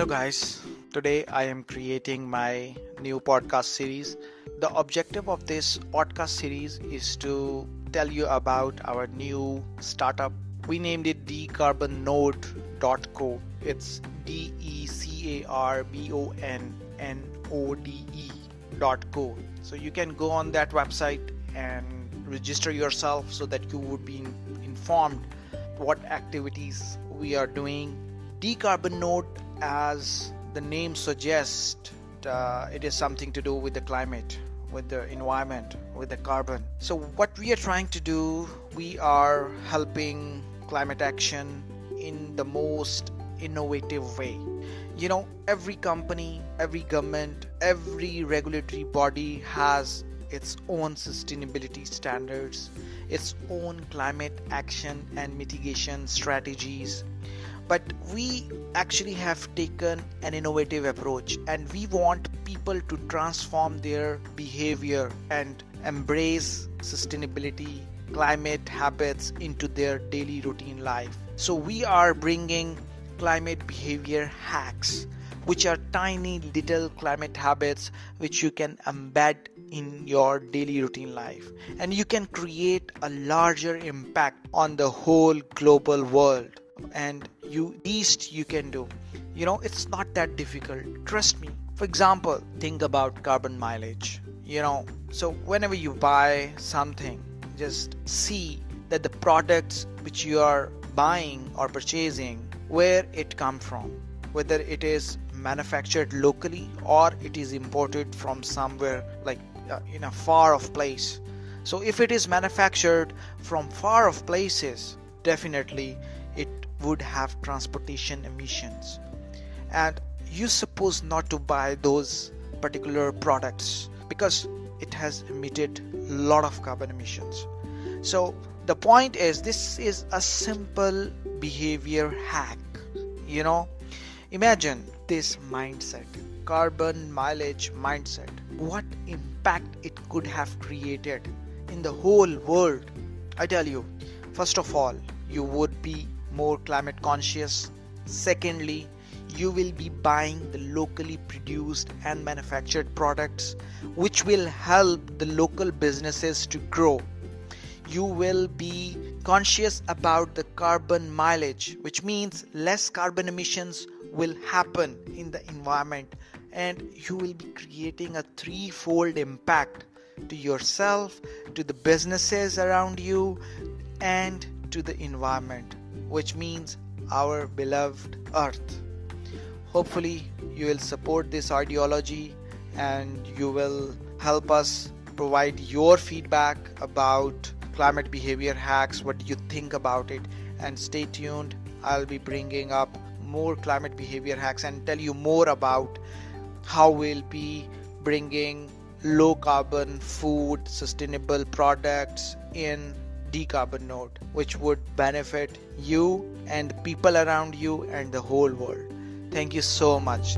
Hello, guys. Today I am creating my new podcast series. The objective of this podcast series is to tell you about our new startup. We named it decarbonnode.co. It's D E C A R B O N N O D E dot co. So you can go on that website and register yourself so that you would be informed what activities we are doing. DecarbonNode, as the name suggests, uh, it is something to do with the climate, with the environment, with the carbon. So, what we are trying to do, we are helping climate action in the most innovative way. You know, every company, every government, every regulatory body has its own sustainability standards, its own climate action and mitigation strategies. But we actually have taken an innovative approach and we want people to transform their behavior and embrace sustainability, climate habits into their daily routine life. So we are bringing climate behavior hacks which are tiny little climate habits which you can embed in your daily routine life and you can create a larger impact on the whole global world and you least you can do. You know it's not that difficult. Trust me. For example think about carbon mileage. You know so whenever you buy something just see that the products which you are buying or purchasing where it come from. Whether it is manufactured locally or it is imported from somewhere like uh, in a far off place. So if it is manufactured from far off places definitely it would have transportation emissions. And you suppose not to buy those particular products because it has emitted a lot of carbon emissions. So the point is this is a simple behavior hack you know? Imagine this mindset carbon mileage mindset. What impact it could have created in the whole world? I tell you first of all you would be more climate conscious. Secondly you will be buying the locally produced and manufactured products which will help the local businesses to grow. You will be conscious about the carbon mileage, which means less carbon emissions will happen in the environment, and you will be creating a threefold impact to yourself, to the businesses around you, and to the environment, which means our beloved Earth. Hopefully, you will support this ideology and you will help us provide your feedback about climate behavior hacks. What do you think about it? And stay tuned. I'll be bringing up more climate behavior hacks and tell you more about how we'll be bringing low carbon food, sustainable products in DecarbonNode, which would benefit you and people around you and the whole world. Thank you so much.